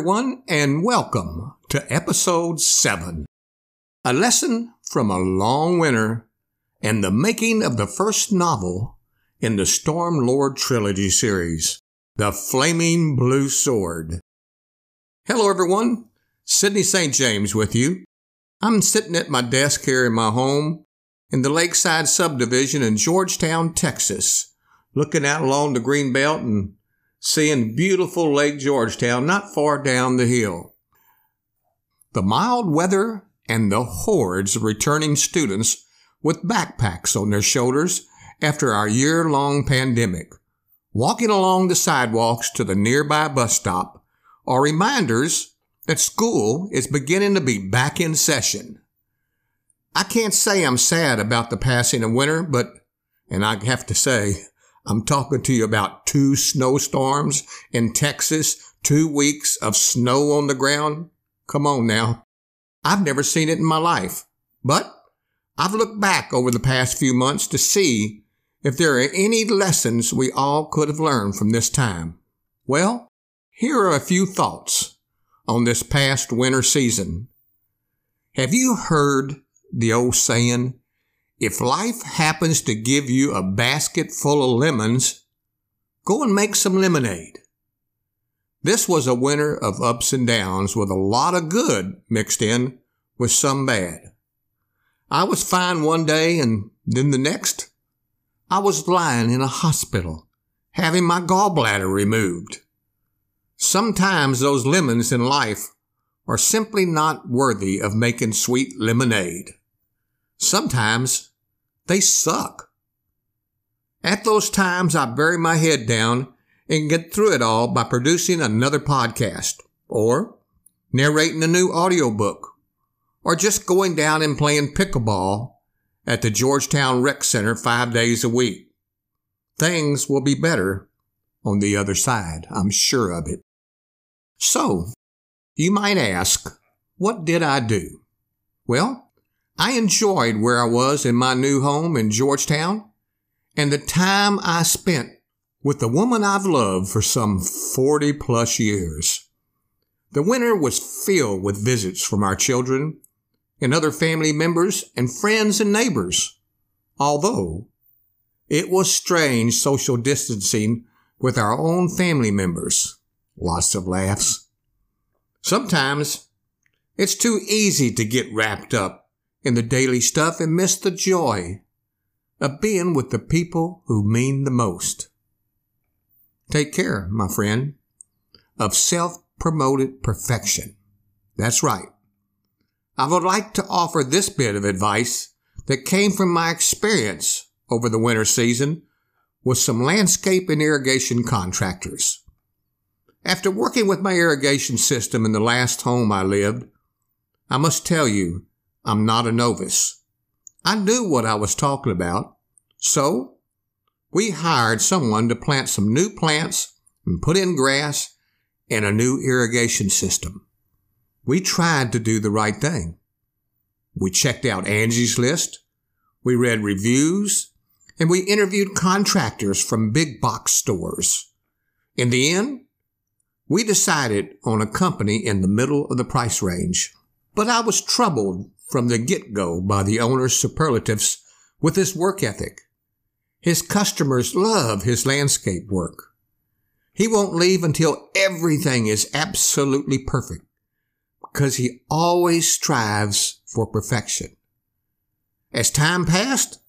everyone, and welcome to episode 7. A lesson from a long winter and the making of the first novel in the Storm Lord trilogy series, The Flaming Blue Sword. Hello, everyone. Sydney St. James with you. I'm sitting at my desk here in my home in the Lakeside subdivision in Georgetown, Texas, looking out along the green belt and seeing beautiful Lake Georgetown not far down the hill. The mild weather and the hordes of returning students with backpacks on their shoulders after our year long pandemic, walking along the sidewalks to the nearby bus stop are reminders that school is beginning to be back in session. I can't say I'm sad about the passing of winter, but, and I have to say, I'm talking to you about two snowstorms in Texas, two weeks of snow on the ground. Come on now. I've never seen it in my life, but I've looked back over the past few months to see if there are any lessons we all could have learned from this time. Well, here are a few thoughts on this past winter season. Have you heard the old saying, if life happens to give you a basket full of lemons, go and make some lemonade. This was a winter of ups and downs with a lot of good mixed in with some bad. I was fine one day and then the next, I was lying in a hospital having my gallbladder removed. Sometimes those lemons in life are simply not worthy of making sweet lemonade. Sometimes they suck. At those times, I bury my head down and get through it all by producing another podcast or narrating a new audiobook or just going down and playing pickleball at the Georgetown Rec Center five days a week. Things will be better on the other side. I'm sure of it. So, you might ask, what did I do? Well, I enjoyed where I was in my new home in Georgetown and the time I spent with the woman I've loved for some 40 plus years. The winter was filled with visits from our children and other family members and friends and neighbors. Although it was strange social distancing with our own family members. Lots of laughs. Sometimes it's too easy to get wrapped up in the daily stuff and miss the joy of being with the people who mean the most. Take care, my friend, of self promoted perfection. That's right. I would like to offer this bit of advice that came from my experience over the winter season with some landscape and irrigation contractors. After working with my irrigation system in the last home I lived, I must tell you I'm not a novice. I knew what I was talking about. So we hired someone to plant some new plants and put in grass and a new irrigation system. We tried to do the right thing. We checked out Angie's list. We read reviews and we interviewed contractors from big box stores. In the end, we decided on a company in the middle of the price range. But I was troubled from the get-go by the owner's superlatives with his work ethic. His customers love his landscape work. He won't leave until everything is absolutely perfect because he always strives for perfection. As time passed,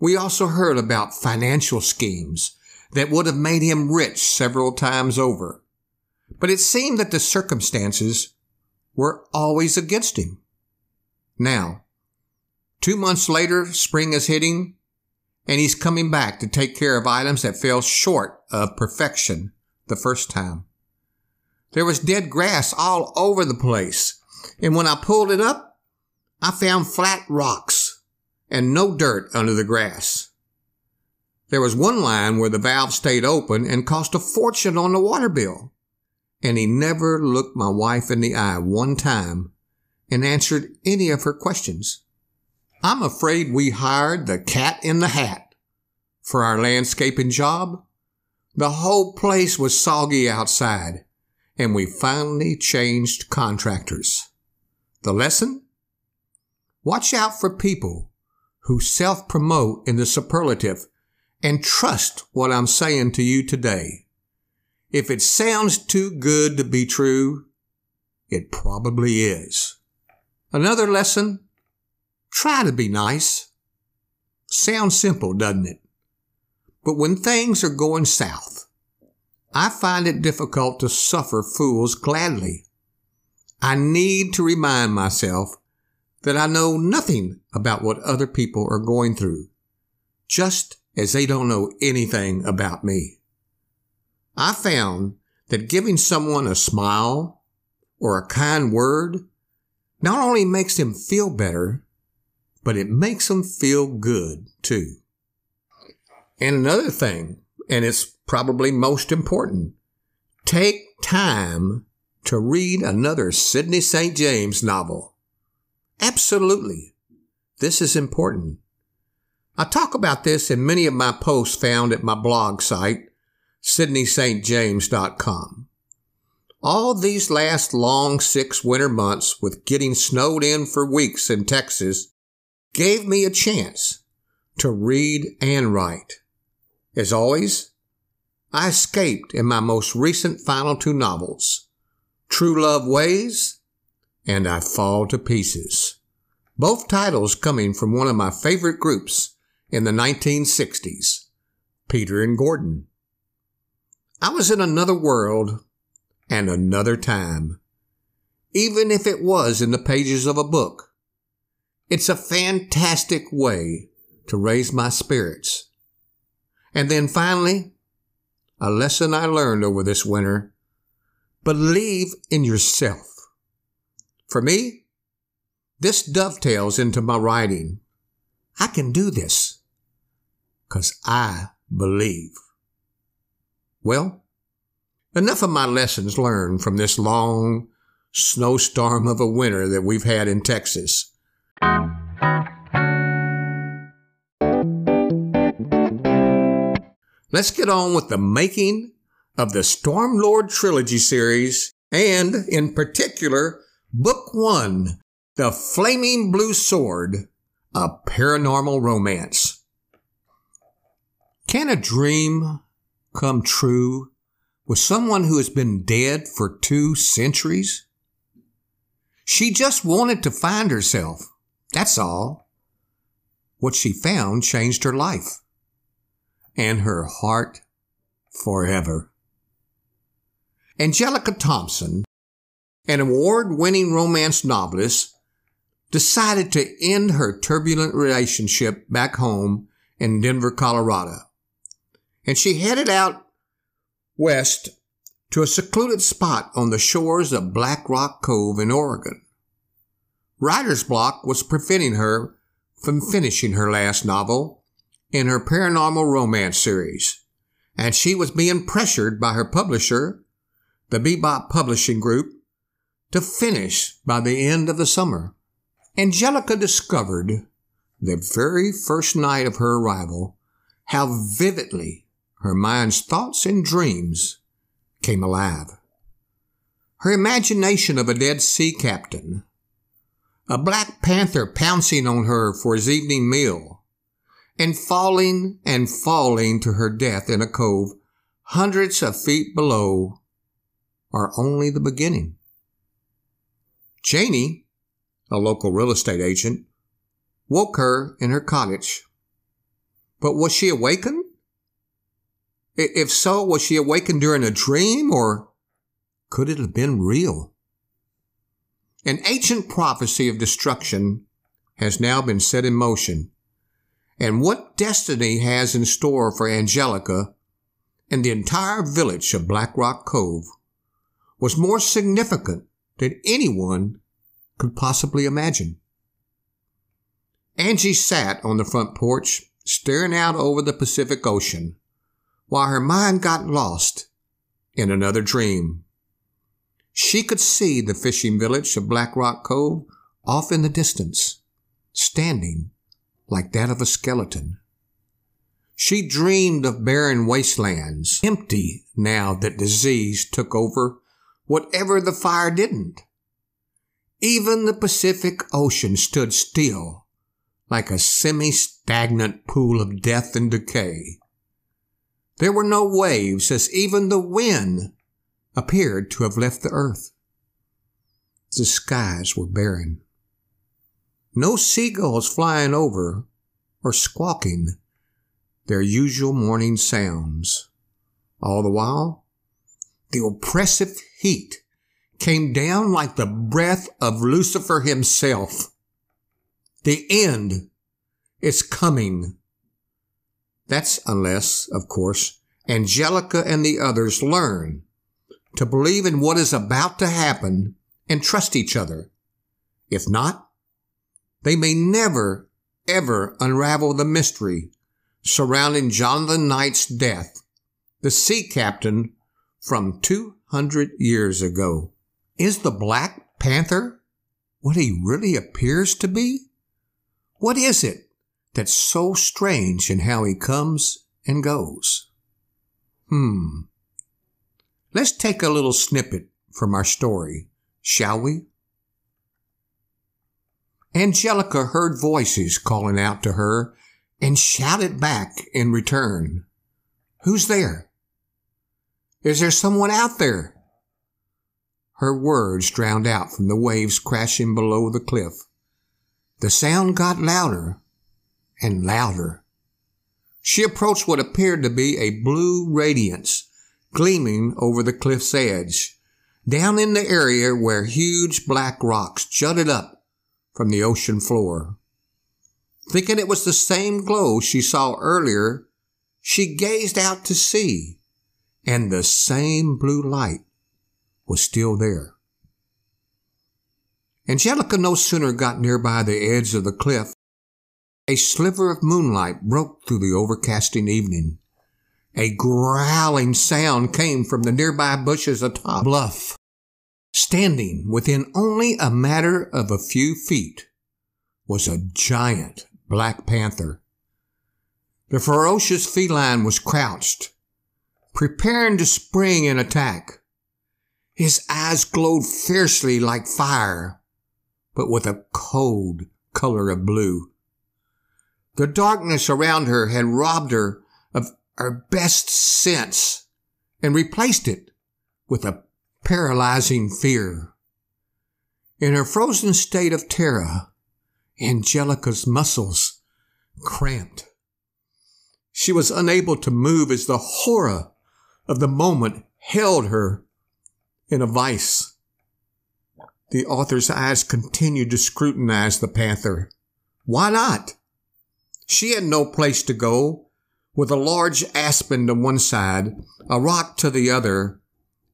we also heard about financial schemes that would have made him rich several times over. But it seemed that the circumstances were always against him. Now, two months later, spring is hitting, and he's coming back to take care of items that fell short of perfection the first time. There was dead grass all over the place, and when I pulled it up, I found flat rocks and no dirt under the grass. There was one line where the valve stayed open and cost a fortune on the water bill, and he never looked my wife in the eye one time and answered any of her questions. I'm afraid we hired the cat in the hat for our landscaping job. The whole place was soggy outside, and we finally changed contractors. The lesson? Watch out for people who self promote in the superlative and trust what I'm saying to you today. If it sounds too good to be true, it probably is. Another lesson? Try to be nice. Sounds simple, doesn't it? But when things are going south, I find it difficult to suffer fools gladly. I need to remind myself that I know nothing about what other people are going through, just as they don't know anything about me. I found that giving someone a smile or a kind word not only makes them feel better, but it makes them feel good too. And another thing, and it's probably most important, take time to read another Sydney St. James novel. Absolutely. This is important. I talk about this in many of my posts found at my blog site, sydneystjames.com. All these last long six winter months with getting snowed in for weeks in Texas gave me a chance to read and write. As always, I escaped in my most recent final two novels, True Love Ways and I Fall to Pieces. Both titles coming from one of my favorite groups in the 1960s, Peter and Gordon. I was in another world and another time, even if it was in the pages of a book. It's a fantastic way to raise my spirits. And then finally, a lesson I learned over this winter. Believe in yourself. For me, this dovetails into my writing. I can do this because I believe. Well, enough of my lessons learned from this long snowstorm of a winter that we've had in Texas. Let's get on with the making of the Storm Lord Trilogy series and, in particular, Book One, The Flaming Blue Sword, a paranormal romance. Can a dream come true with someone who has been dead for two centuries? She just wanted to find herself. That's all. What she found changed her life and her heart forever. Angelica Thompson, an award winning romance novelist, decided to end her turbulent relationship back home in Denver, Colorado. And she headed out west to a secluded spot on the shores of Black Rock Cove in Oregon. Writer's block was preventing her from finishing her last novel, in her paranormal romance series, and she was being pressured by her publisher, the BeeBop Publishing Group, to finish by the end of the summer. Angelica discovered the very first night of her arrival how vividly her mind's thoughts and dreams came alive. Her imagination of a dead sea captain, a black panther pouncing on her for his evening meal, and falling and falling to her death in a cove hundreds of feet below are only the beginning. Janie, a local real estate agent, woke her in her cottage. But was she awakened? If so, was she awakened during a dream or could it have been real? An ancient prophecy of destruction has now been set in motion and what destiny has in store for Angelica and the entire village of Black Rock Cove was more significant than anyone could possibly imagine. Angie sat on the front porch, staring out over the Pacific Ocean, while her mind got lost in another dream. She could see the fishing village of Black Rock Cove off in the distance, standing like that of a skeleton. She dreamed of barren wastelands, empty now that disease took over whatever the fire didn't. Even the Pacific Ocean stood still like a semi-stagnant pool of death and decay. There were no waves as even the wind appeared to have left the earth. The skies were barren. No seagulls flying over or squawking their usual morning sounds. All the while, the oppressive heat came down like the breath of Lucifer himself. The end is coming. That's unless, of course, Angelica and the others learn to believe in what is about to happen and trust each other. If not, they may never, ever unravel the mystery surrounding Jonathan Knight's death, the sea captain from 200 years ago. Is the Black Panther what he really appears to be? What is it that's so strange in how he comes and goes? Hmm. Let's take a little snippet from our story, shall we? Angelica heard voices calling out to her and shouted back in return. Who's there? Is there someone out there? Her words drowned out from the waves crashing below the cliff. The sound got louder and louder. She approached what appeared to be a blue radiance gleaming over the cliff's edge, down in the area where huge black rocks jutted up from the ocean floor. Thinking it was the same glow she saw earlier, she gazed out to sea, and the same blue light was still there. Angelica no sooner got nearby the edge of the cliff, a sliver of moonlight broke through the overcasting evening. A growling sound came from the nearby bushes atop bluff. Standing within only a matter of a few feet was a giant black panther. The ferocious feline was crouched, preparing to spring and attack. His eyes glowed fiercely like fire, but with a cold color of blue. The darkness around her had robbed her of her best sense and replaced it with a paralyzing fear. In her frozen state of terror, Angelica's muscles cramped. She was unable to move as the horror of the moment held her in a vice. The author's eyes continued to scrutinize the panther. Why not? She had no place to go, with a large aspen to one side, a rock to the other,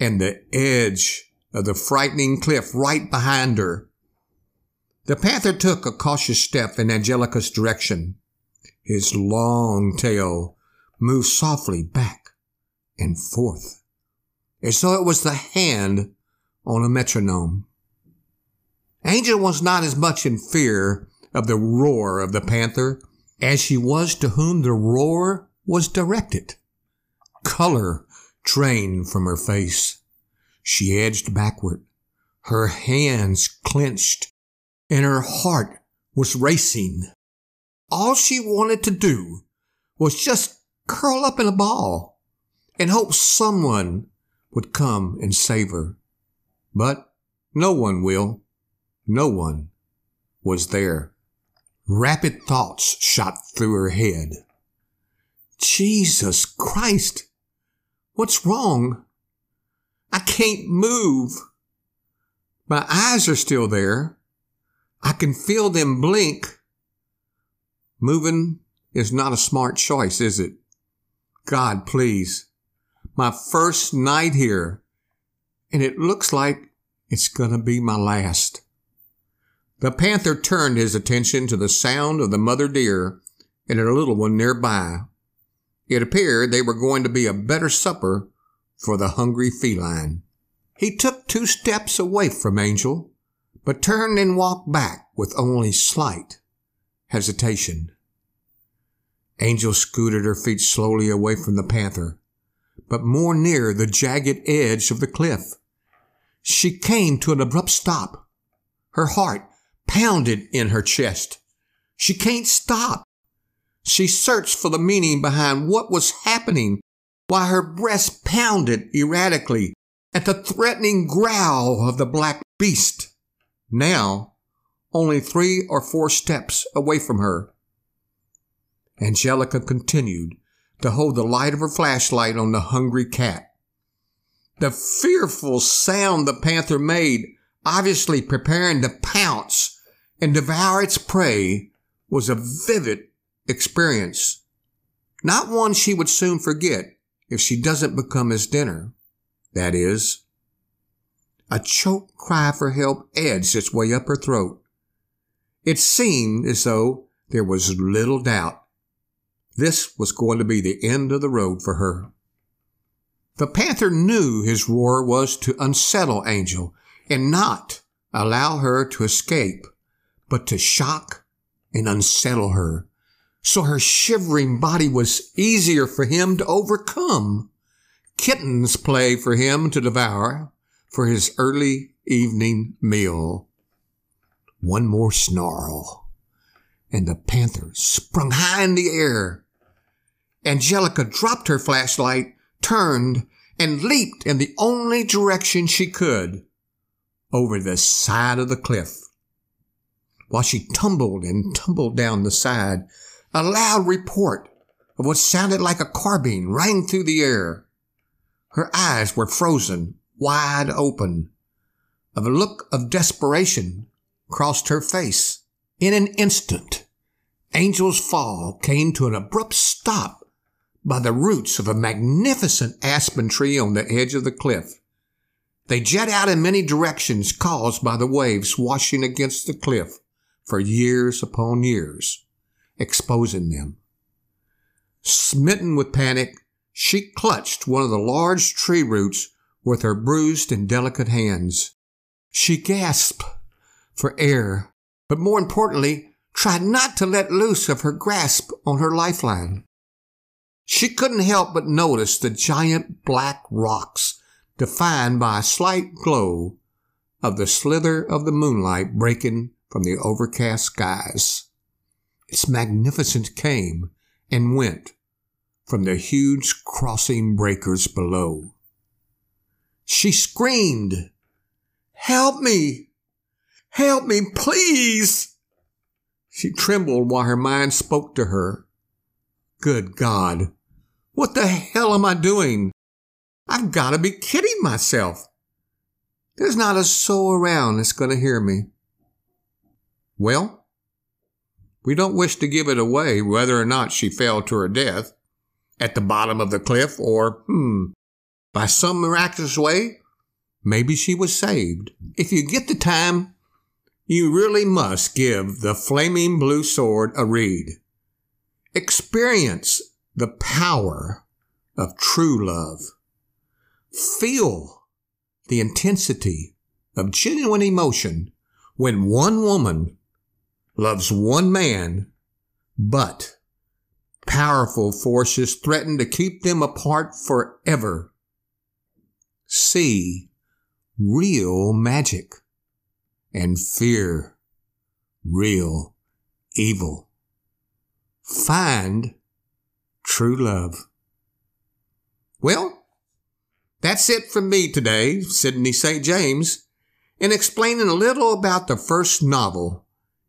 and the edge of the frightening cliff right behind her. The panther took a cautious step in Angelica's direction. His long tail moved softly back and forth, as though it was the hand on a metronome. Angel was not as much in fear of the roar of the panther as she was to whom the roar was directed. Color drained from her face. She edged backward, her hands clenched, and her heart was racing. All she wanted to do was just curl up in a ball and hope someone would come and save her. But no one will. No one was there. Rapid thoughts shot through her head. Jesus Christ! What's wrong? I can't move. My eyes are still there. I can feel them blink. Moving is not a smart choice, is it? God, please. My first night here, and it looks like it's gonna be my last. The panther turned his attention to the sound of the mother deer and her little one nearby. It appeared they were going to be a better supper for the hungry feline. He took two steps away from Angel, but turned and walked back with only slight hesitation. Angel scooted her feet slowly away from the panther, but more near the jagged edge of the cliff. she came to an abrupt stop. Her heart pounded in her chest. She can't stop. She searched for the meaning behind what was happening while her breast pounded erratically at the threatening growl of the black beast. Now, only three or four steps away from her. Angelica continued to hold the light of her flashlight on the hungry cat. The fearful sound the panther made, obviously preparing to pounce and devour its prey, was a vivid experience. Not one she would soon forget if she doesn't become his dinner. That is, a choked cry for help edged its way up her throat. It seemed as though there was little doubt. This was going to be the end of the road for her. The panther knew his roar was to unsettle Angel and not allow her to escape, but to shock and unsettle her so her shivering body was easier for him to overcome. Kittens play for him to devour for his early evening meal. One more snarl, and the panther sprung high in the air. Angelica dropped her flashlight, turned, and leaped in the only direction she could over the side of the cliff. While she tumbled and tumbled down the side, a loud report of what sounded like a carbine rang through the air. Her eyes were frozen, wide open. A look of desperation crossed her face. In an instant, Angel's fall came to an abrupt stop by the roots of a magnificent aspen tree on the edge of the cliff. They jet out in many directions caused by the waves washing against the cliff for years upon years exposing them. Smitten with panic, she clutched one of the large tree roots with her bruised and delicate hands. She gasped for air, but more importantly, tried not to let loose of her grasp on her lifeline. She couldn't help but notice the giant black rocks defined by a slight glow of the slither of the moonlight breaking from the overcast skies. Its magnificence came and went from the huge crossing breakers below. She screamed, Help me! Help me, please! She trembled while her mind spoke to her. Good God, what the hell am I doing? I've got to be kidding myself. There's not a soul around that's going to hear me. Well, we don't wish to give it away whether or not she fell to her death at the bottom of the cliff or, hmm, by some miraculous way, maybe she was saved. If you get the time, you really must give the flaming blue sword a read. Experience the power of true love. Feel the intensity of genuine emotion when one woman loves one man, but powerful forces threaten to keep them apart forever. See real magic and fear real evil. Find true love. Well, that's it from me today, Sydney St. James, in explaining a little about the first novel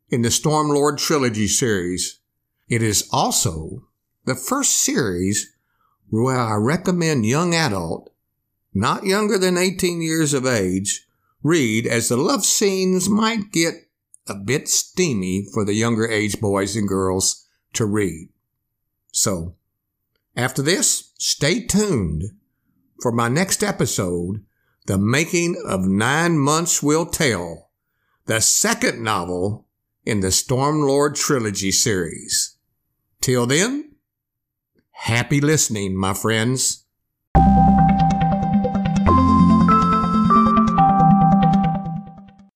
in the Storm Lord Trilogy series. It is also the first series where I recommend young adult, not younger than 18 years of age, read as the love scenes might get a bit steamy for the younger age boys and girls to read. So, after this, stay tuned for my next episode, The Making of Nine Months Will Tell, the second novel in the Storm Lord Trilogy series. Till then, happy listening, my friends.